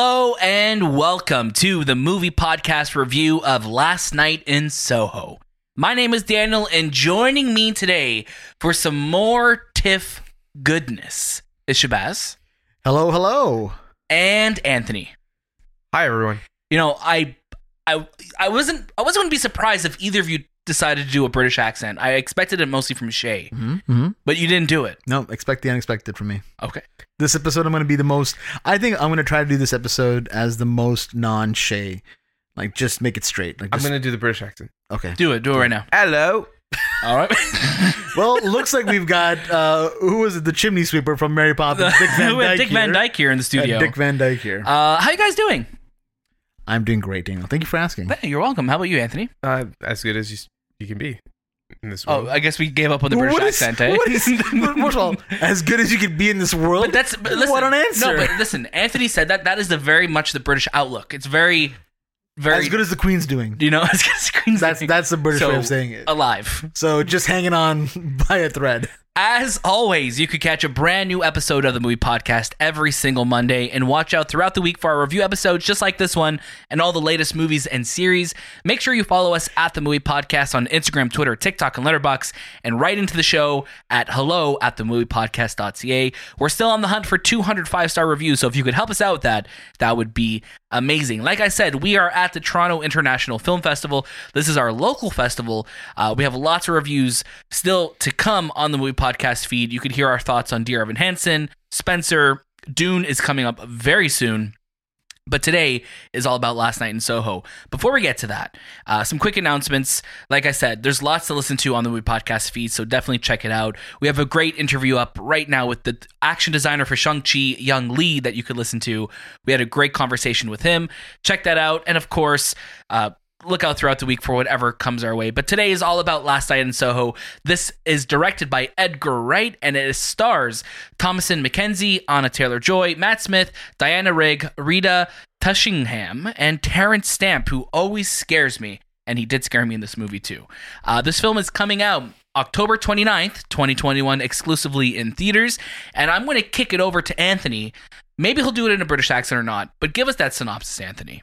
Hello and welcome to the movie podcast review of Last Night in Soho. My name is Daniel, and joining me today for some more TIFF goodness is Shahbaz Hello, hello. and Anthony. Hi everyone. You know, I, I, I wasn't, I wasn't going to be surprised if either of you decided to do a British accent. I expected it mostly from Shay, Mm-hmm. but you didn't do it. No, expect the unexpected from me. Okay. This episode, I'm going to be the most. I think I'm going to try to do this episode as the most non-Shay. Like, just make it straight. Like, I'm just, gonna do the British accent. okay. Do it. Do it right now. Hello. All right. Well, looks like we've got uh, who was it? The chimney sweeper from Mary Poppins, Dick Van Dyke. Dick Van here. Dyke here in the studio. Dick Van Dyke here. uh, how you guys doing? I'm doing great, Daniel. Thank you for asking. Hey, you're welcome. How about you, Anthony? Uh, as good as you, you can be in this Oh, world. I guess we gave up on the British What is- accent, eh? what is- first of all, as good as you could be in this world. But that's but listen, what an answer. No, but listen, Anthony said that that is the very much the British outlook. It's very, very as good as the Queen's doing. you know, as good as Queen's That's doing. that's the British So, way of saying it. alive. So just hanging on by a thread. As always, you could catch a brand new episode of the movie podcast every single Monday and watch out throughout the week for our review episodes just like this one and all the latest movies and series. Make sure you follow us at the movie podcast on Instagram, Twitter, TikTok, and Letterboxd and write into the show at hello at the movie podcast.ca. We're still on the hunt for 205 star reviews, so if you could help us out with that, that would be amazing. Like I said, we are at the Toronto International Film Festival. This is our local festival. Uh, we have lots of reviews still to come on the movie podcast feed. You could hear our thoughts on Dear Evan Hansen, Spencer. Dune is coming up very soon. But today is all about last night in Soho. Before we get to that, uh, some quick announcements. Like I said, there's lots to listen to on the movie podcast feed, so definitely check it out. We have a great interview up right now with the action designer for Shang-Chi, Young Lee, that you could listen to. We had a great conversation with him. Check that out. And of course, uh, look out throughout the week for whatever comes our way. But today is all about Last Night in Soho. This is directed by Edgar Wright and it stars Thomasin McKenzie, Anya Taylor Joy, Matt Smith, Diana Rigg, Rita Tushingham, and Terence Stamp, who always scares me. And he did scare me in this movie too. Uh, this film is coming out October 29th, 2021, exclusively in theaters. And I'm going to kick it over to Anthony. Maybe he'll do it in a British accent or not, but give us that synopsis, Anthony.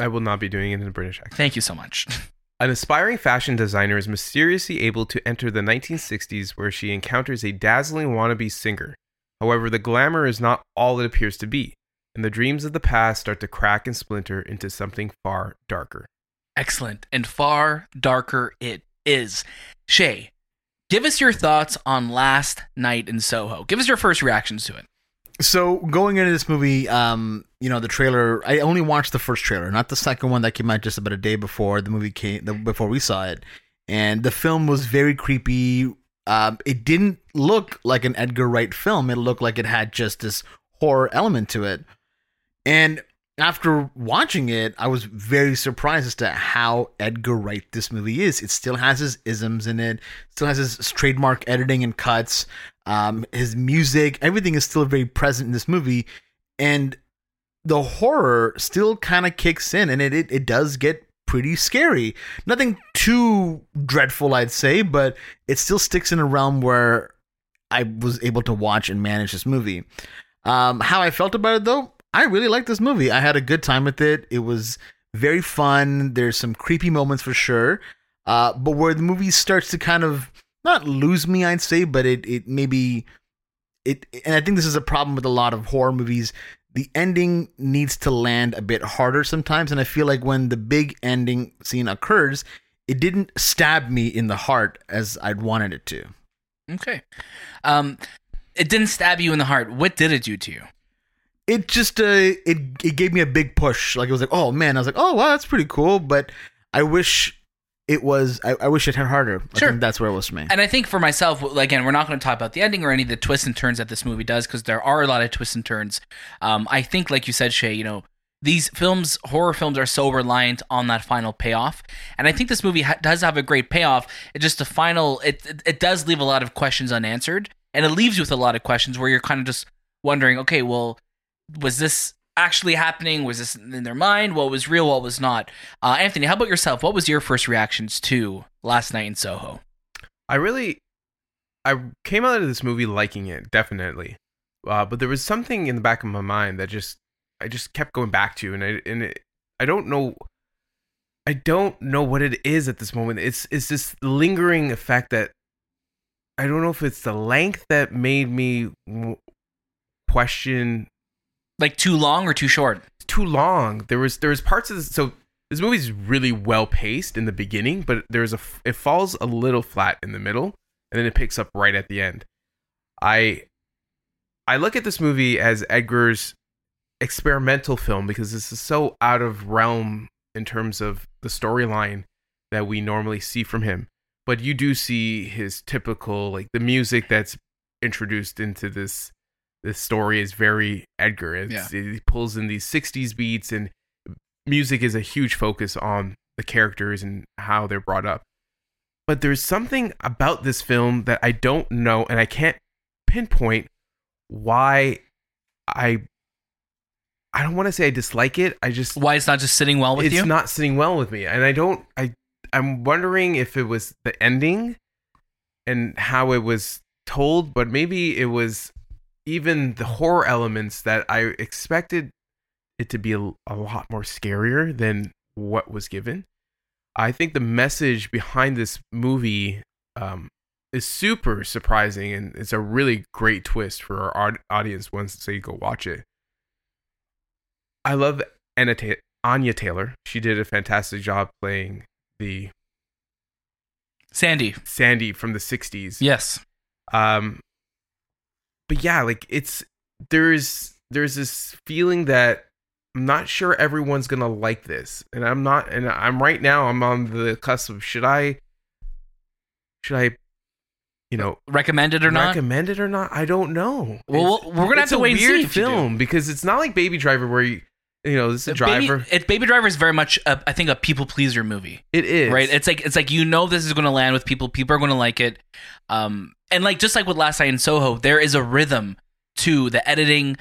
I will not be doing it in a British accent. Thank you so much. An aspiring fashion designer is mysteriously able to enter the 1960s where she encounters a dazzling wannabe singer. However, the glamour is not all it appears to be, and the dreams of the past start to crack and splinter into something far darker. Excellent. And far darker it is. Shay, give us your thoughts on Last Night in Soho. Give us your first reactions to it. So going into this movie, um, you know, the trailer. I only watched the first trailer, not the second one that came out just about a day before the movie came, the, before we saw it. And the film was very creepy. Um, it didn't look like an Edgar Wright film. It looked like it had just this horror element to it. And after watching it, I was very surprised as to how Edgar Wright this movie is. It still has his isms in it, still has his trademark editing and cuts. Um, his music, everything is still very present in this movie, and the horror still kind of kicks in, and it, it it does get pretty scary. Nothing too dreadful, I'd say, but it still sticks in a realm where I was able to watch and manage this movie. Um, how I felt about it though, I really liked this movie. I had a good time with it. It was very fun. There's some creepy moments for sure. Uh, but where the movie starts to kind of not lose me, I'd say, but it it maybe it and I think this is a problem with a lot of horror movies. The ending needs to land a bit harder sometimes, and I feel like when the big ending scene occurs, it didn't stab me in the heart as I'd wanted it to. Okay. Um, it didn't stab you in the heart. What did it do to you? it just uh it it gave me a big push like it was like oh man i was like oh wow that's pretty cool but i wish it was i, I wish it had harder i Sure. think that's where it was for me And I think for myself, again, we're not going to talk about the ending or any of the twists and turns that this movie does because there are a lot of twists and turns. Um, I think, like you said, Shay, you know, these films, horror films, are so reliant on that final payoff, and I think this movie ha- does have a great payoff. It just the final, it, it it does leave a lot of questions unanswered, and it leaves you with a lot of questions where you're kind of just wondering, okay, well, was this actually happening? Was this in their mind? What was real? What was not? Uh, Anthony, how about yourself? What was your first reactions to last night in Soho? I really, I came out of this movie liking it, definitely. Uh, but there was something in the back of my mind that just I just kept going back to, and I and it, I don't know. I don't know what it is at this moment. It's it's this lingering effect that I don't know if it's the length that made me question Like too long or too short? too long. There was there was parts of this. So this movie's really well paced in the beginning, but there's a it falls a little flat in the middle, and then it picks up right at the end. I I look at this movie as Edgar's experimental film because this is so out of realm in terms of the storyline that we normally see from him. But you do see his typical like the music that's introduced into this this story is very Edgar. It's, He pulls in these 60s beats, and music is a huge focus on the characters and how they're brought up. But there's something about this film that I don't know, and I can't pinpoint why I. I don't want to say I dislike it. I just Why it's not just sitting well with it's you? It's not sitting well with me, and I don't. I I'm wondering if it was the ending and how it was told, but maybe it was even the horror elements that I expected it to be a, a lot more scarier than what was given. I think the message behind this movie um, is super surprising, and it's a really great twist for our audience once they go watch it. I love Anna Ta- Anya Taylor. She did a fantastic job playing the Sandy. Sandy from the 60s. Yes. Um but yeah, like it's there's there's this feeling that I'm not sure everyone's going to like this. And I'm not and I'm right now I'm on the cusp of should I should I you know Recommend it or not? recommend it or not? I don't know. Well, It's- we're gonna have to wait weird film because it's not like Baby Driver where you you know, this is a driver. Baby, it, Baby Driver is very much, a, I think, a people pleaser movie. it is. right it's like it's like you know this is going to land with people people are going to like it um and like just like with last night in soho there is a rhythm to the editing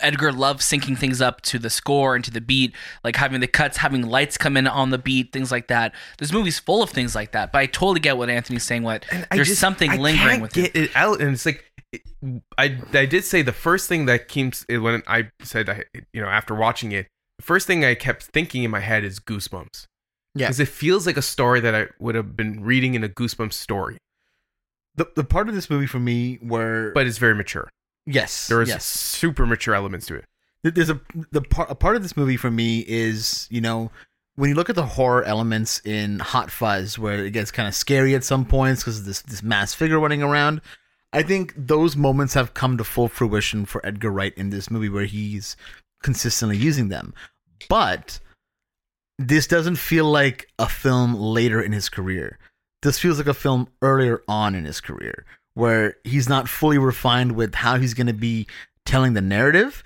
edgar loves syncing things up to the score and to the beat like having the cuts having lights come in on the beat things like that this movie's full of things like that but i totally get what anthony's saying what And there's just- something I lingering with get it it out, and it's like I I did say the first thing that came when I said I, you know after watching it, the first thing I kept thinking in my head is Goosebumps. Yeah. because it feels like a story that I would have been reading in a Goosebumps story, The the part of this movie for me where but it's very mature. yes, There is yes. super mature elements to it. There's a the part a part of this movie for me is you know when you look at the horror elements in Hot Fuzz where it gets kind of scary at some points because of this this mass figure running around. I think those moments have come to full fruition for Edgar Wright in this movie where he's consistently using them. But this doesn't feel like a film later in his career. This feels like a film earlier on in his career where he's not fully refined with how he's going to be telling the narrative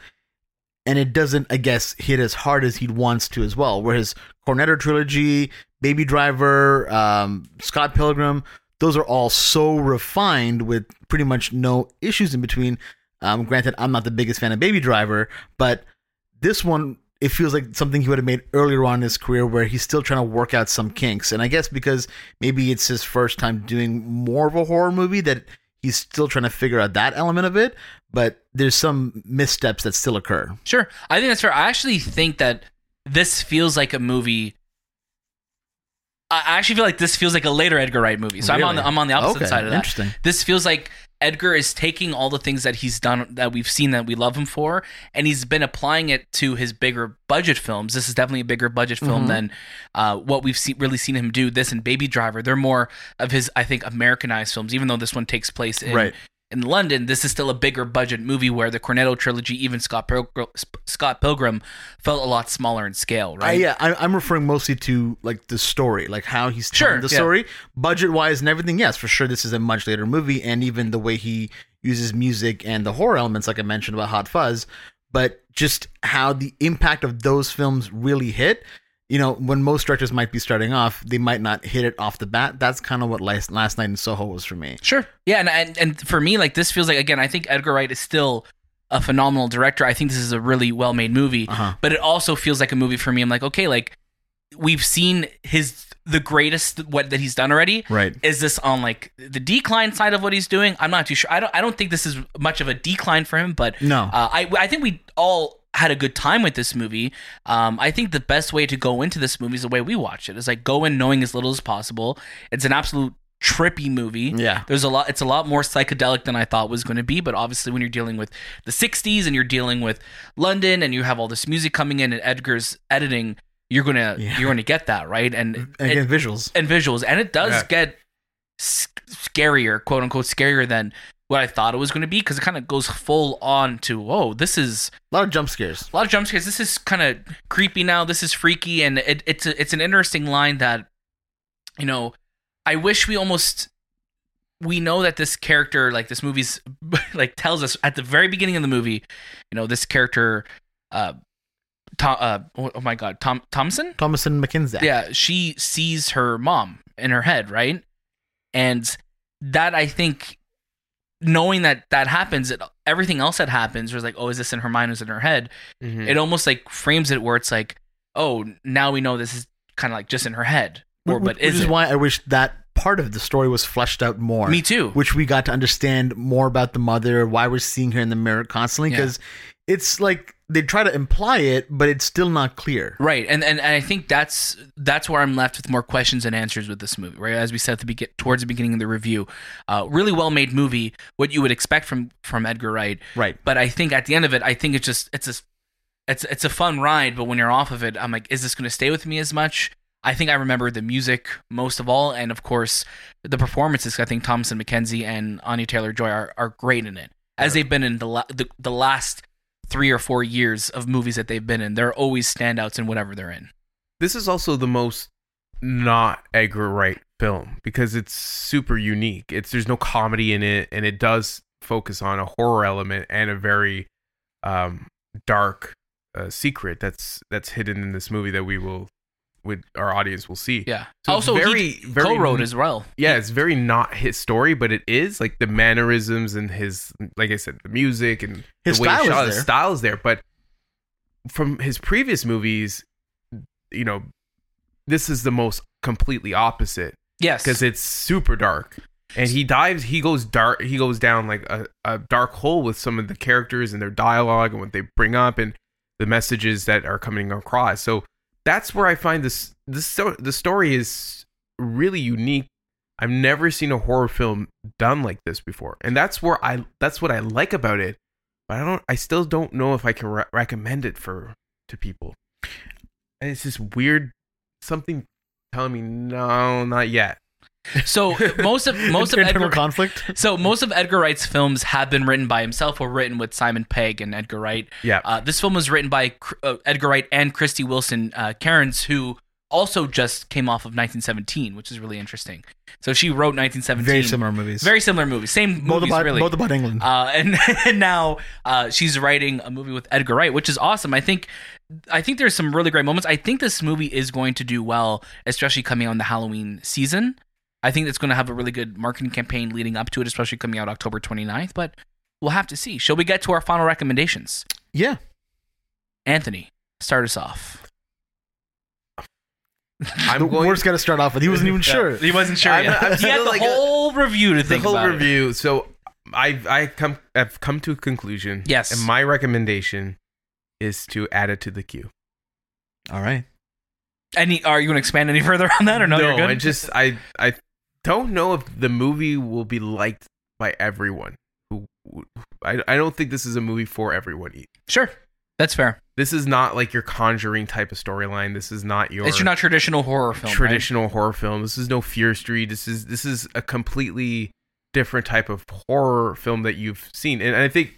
and it doesn't, I guess, hit as hard as he wants to as well. Where his Cornetto trilogy, Baby Driver, um, Scott Pilgrim, those are all so refined with pretty much no issues in between. Um, granted, I'm not the biggest fan of Baby Driver, but this one it feels like something he would have made earlier on in his career where he's still trying to work out some kinks. And I guess because maybe it's his first time doing more of a horror movie that he's still trying to figure out that element of it, but there's some missteps that still occur. Sure, I think that's fair. I actually think that this feels like a movie. I actually feel like this feels like a later Edgar Wright movie. So I'm on the I'm on the opposite Okay, side of that. interesting. This feels like Edgar is taking all the things that he's done that we've seen that we love him for, and he's been applying it to his bigger budget films. This is definitely a bigger budget film Mhm. than uh, what we've see, really seen him do. This and Baby Driver, they're more of his, I think, Americanized films. Even though this one takes place in Right. In London, this is still a bigger budget movie where the Cornetto trilogy, even Scott Pilgrim, Scott Pilgrim, felt a lot smaller in scale, I, right? yeah, I, I'm referring mostly to like the story, like how he's telling Sure, the yeah. story, budget wise and everything. Yes, for sure, this is a much later movie, and even the way he uses music and the horror elements, like I mentioned about Hot Fuzz, but just how the impact of those films really hit. You know, when most directors might be starting off, they might not hit it off the bat. That's kind of what last, last night in Soho was for me. Sure. Yeah, and, and and for me, like this feels like again, I think Edgar Wright is still a phenomenal director. I think this is a really well made movie, Uh-huh. but it also feels like a movie for me. I'm like, okay, like we've seen his the greatest what that he's done already. Right. Is this on like the decline side of what he's doing? I'm not too sure. I don't. I don't think this is much of a decline for him, but No. uh, I I think we all had a good time with this movie. Um, I think the best way to go into this movie is the way we watch it. Is like go in knowing as little as possible. It's an absolute trippy movie. Yeah. There's a lot it's a lot more psychedelic than I thought was going to be, but obviously when you're dealing with the 60s and you're dealing with London and you have all this music coming in and Edgar's editing, you're going to Yeah. you're going to get that, right? And And it- visuals. and visuals and it does Yeah. get scarier, quote unquote scarier than what I thought it was going to be because it kind of goes full on to, whoa, this is A lot of jump scares. a lot of jump scares. This is kind of creepy now. This is freaky, and it, it's a, it's an interesting line that, you know, I wish we almost we know that this character, like this movie's, like tells us at the very beginning of the movie, you know, this character, uh, Tom, uh, oh oh my God, Tom Thompson, Thomasin McKenzie. yeah, she sees her mom in her head, right? And that I think knowing that that happens, it, everything else that happens was like, oh, is this in her mind? Is it in her head? Mhm. It almost like frames it where it's like, oh, now we know this is kind of like just in her head, or Wh- but which is is it? why I wish that part of the story was fleshed out more. Me too. Which we got to understand more about the mother, why we're seeing her in the mirror constantly, because it's like they try to imply it, but it's still not clear. Right, and, and and I think that's that's where I'm left with more questions and answers with this movie. Right, as we said at the begin towards the beginning of the review, uh, really well made movie, what you would expect from from Edgar Wright. Right. But I think at the end of it, I think it's just it's a it's it's a fun ride. But when you're off of it, I'm like, is this going to stay with me as much? I think I remember the music most of all, and of course the performances. I think Thomasin McKenzie and Anya Taylor Joy are, are great in it, as they've been in the, la- the the last three or four years of movies that they've been in. They're always standouts in whatever they're in. this is also the most not Edgar Wright film because it's super unique. It's there's no comedy in it, and it does focus on a horror element and a very um, dark uh, secret that's that's hidden in this movie that we will, with our audience will see. Yeah. So also, very- he very- co-wrote as well. yeah, it's very not his story, but it is like the mannerisms and his, like I said, the music and His the way style he is shot, there. his style is there. But from his previous movies, you know, this is the most completely opposite Yes. because it's super dark, and he dives, he goes dark, he goes down like a, a dark hole with some of the characters and their dialogue and what they bring up and the messages that are coming across. So that's where I find this this the story is really unique. I've never seen a horror film done like this before, and that's where I that's what I like about it. But I don't, I still don't know if I can re- recommend it for to people. And it's just weird, something telling me no, not yet. So most of most of Edgar, conflict. so most of Edgar Wright's films have been written by himself or written with Simon Pegg and Edgar Wright. Yeah, Uh, this film was written by uh, Edgar Wright and Krysty Wilson uh, Cairns, who also just came off of 1917, which is really interesting. So she wrote 1917. Very similar movies. Very similar movies. Same both movies, about really. both about England. uh, and, and now uh, she's writing a movie with Edgar Wright, which is awesome. I think I think there's some really great moments. I think this movie is going to do well, especially coming on the Halloween season. I think it's going to have a really good marketing campaign leading up to it, especially coming out October 29th. But we'll have to see. Shall we get to our final recommendations? yeah. Anthony, start us off. I'm the going. worst got to start off with. He wasn't even sure. He wasn't sure I'm- yet. I'm he had the like a- whole review to the think whole about. it. The whole review. So I I come I've come to a conclusion. Yes. and my recommendation is to add it to the queue. All right. Any? Are you going to expand any further on that, or no? you're good. I just I I don't know if the movie will be liked by everyone. Who I I don't think this is a movie for everyone. sure, that's fair. This is not like your Conjuring type of storyline. This is not your It's not traditional horror film. right? traditional horror film. This is no Fear Street. This is this is a completely different type of horror film that you've seen. And I think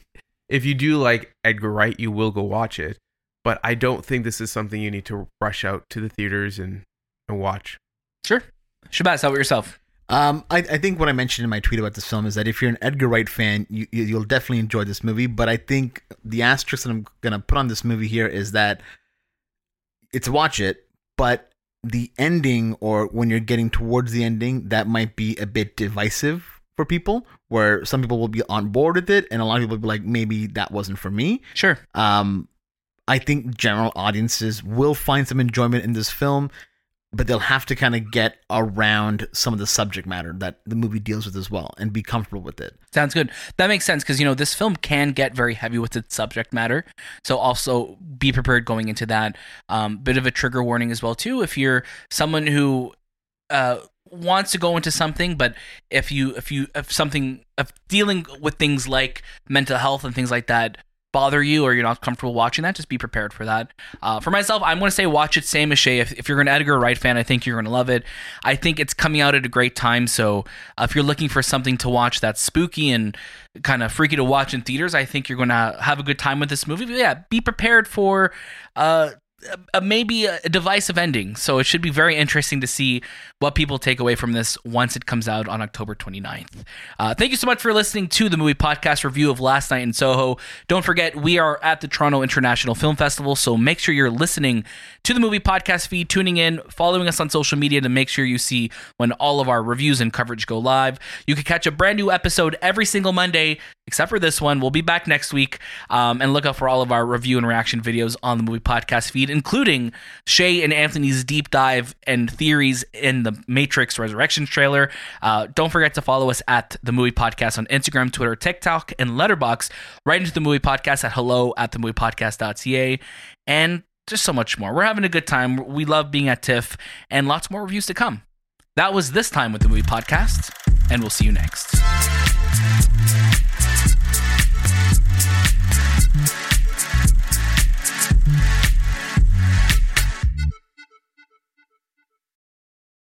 if you do like Edgar Wright, you will go watch it. But I don't think this is something you need to rush out to the theaters and, and watch. Sure. Shahbaz, how about yourself? Um, I, I think what I mentioned in my tweet about this film is that if you're an Edgar Wright fan, you, you- you'll definitely enjoy this movie. But I think the asterisk that I'm gonna put on this movie here is that it's watch it, but the ending or when you're getting towards the ending, that might be a bit divisive for people. Where some people will be on board with it, and a lot of people will be like, maybe that wasn't for me. Sure. Um, I think general audiences will find some enjoyment in this film. But they'll have to kind of get around some of the subject matter that the movie deals with as well and be comfortable with it. Sounds good. That makes sense because you know this film can get very heavy with its subject matter. So also be prepared going into that. Um, bit of a trigger warning as well too. If you're someone who uh, wants to go into something, but if you if you if something if dealing with things like mental health and things like that bother you or you're not comfortable watching that, just be prepared for that. Uh, for myself, I'm going to say watch it same as Shay. If, if you're an Edgar Wright fan, I think you're going to love it. I think it's coming out at a great time. So uh, if you're looking for something to watch that's spooky and kind of freaky to watch in theaters, I think you're going to have a good time with this movie. But yeah, be prepared for uh, a, maybe a divisive ending. So it should be very interesting to see what people take away from this once it comes out on October 29th. Uh, thank you so much for listening to the movie podcast review of Last Night in Soho. Don't forget, we are at the Toronto International Film Festival, so make sure you're listening to the movie podcast feed, tuning in, following us on social media to make sure you see when all of our reviews and coverage go live. You can catch a brand new episode every single Monday, except for this one. We'll be back next week, um, and look out for all of our review and reaction videos on the movie podcast feed including Shay and Anthony's deep dive and theories in the Matrix Resurrection trailer. Uh, don't forget to follow us at the Movie Podcast on Instagram, Twitter, TikTok, and Letterboxd. Right into the Movie Podcast at hello at the movie podcast.ca. And just so much more. We're having a good time. We love being at TIFF and lots more reviews to come. That was this time with the Movie Podcast, and we'll see you next.